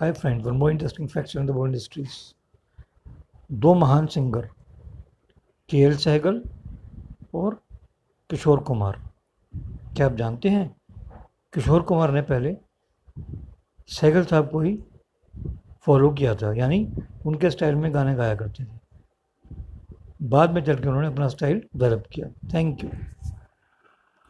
Hi friend one more interesting facts in the world industries दो महान singer के L Sehgal और किशोर कुमार। क्या आप जानते हैं? किशोर कुमार ने पहले सहगल साहब को ही फॉलो किया था, यानी उनके स्टाइल में गाने गाया करते थे। बाद में चल के उन्होंने अपना स्टाइल डेवलप किया। Thank you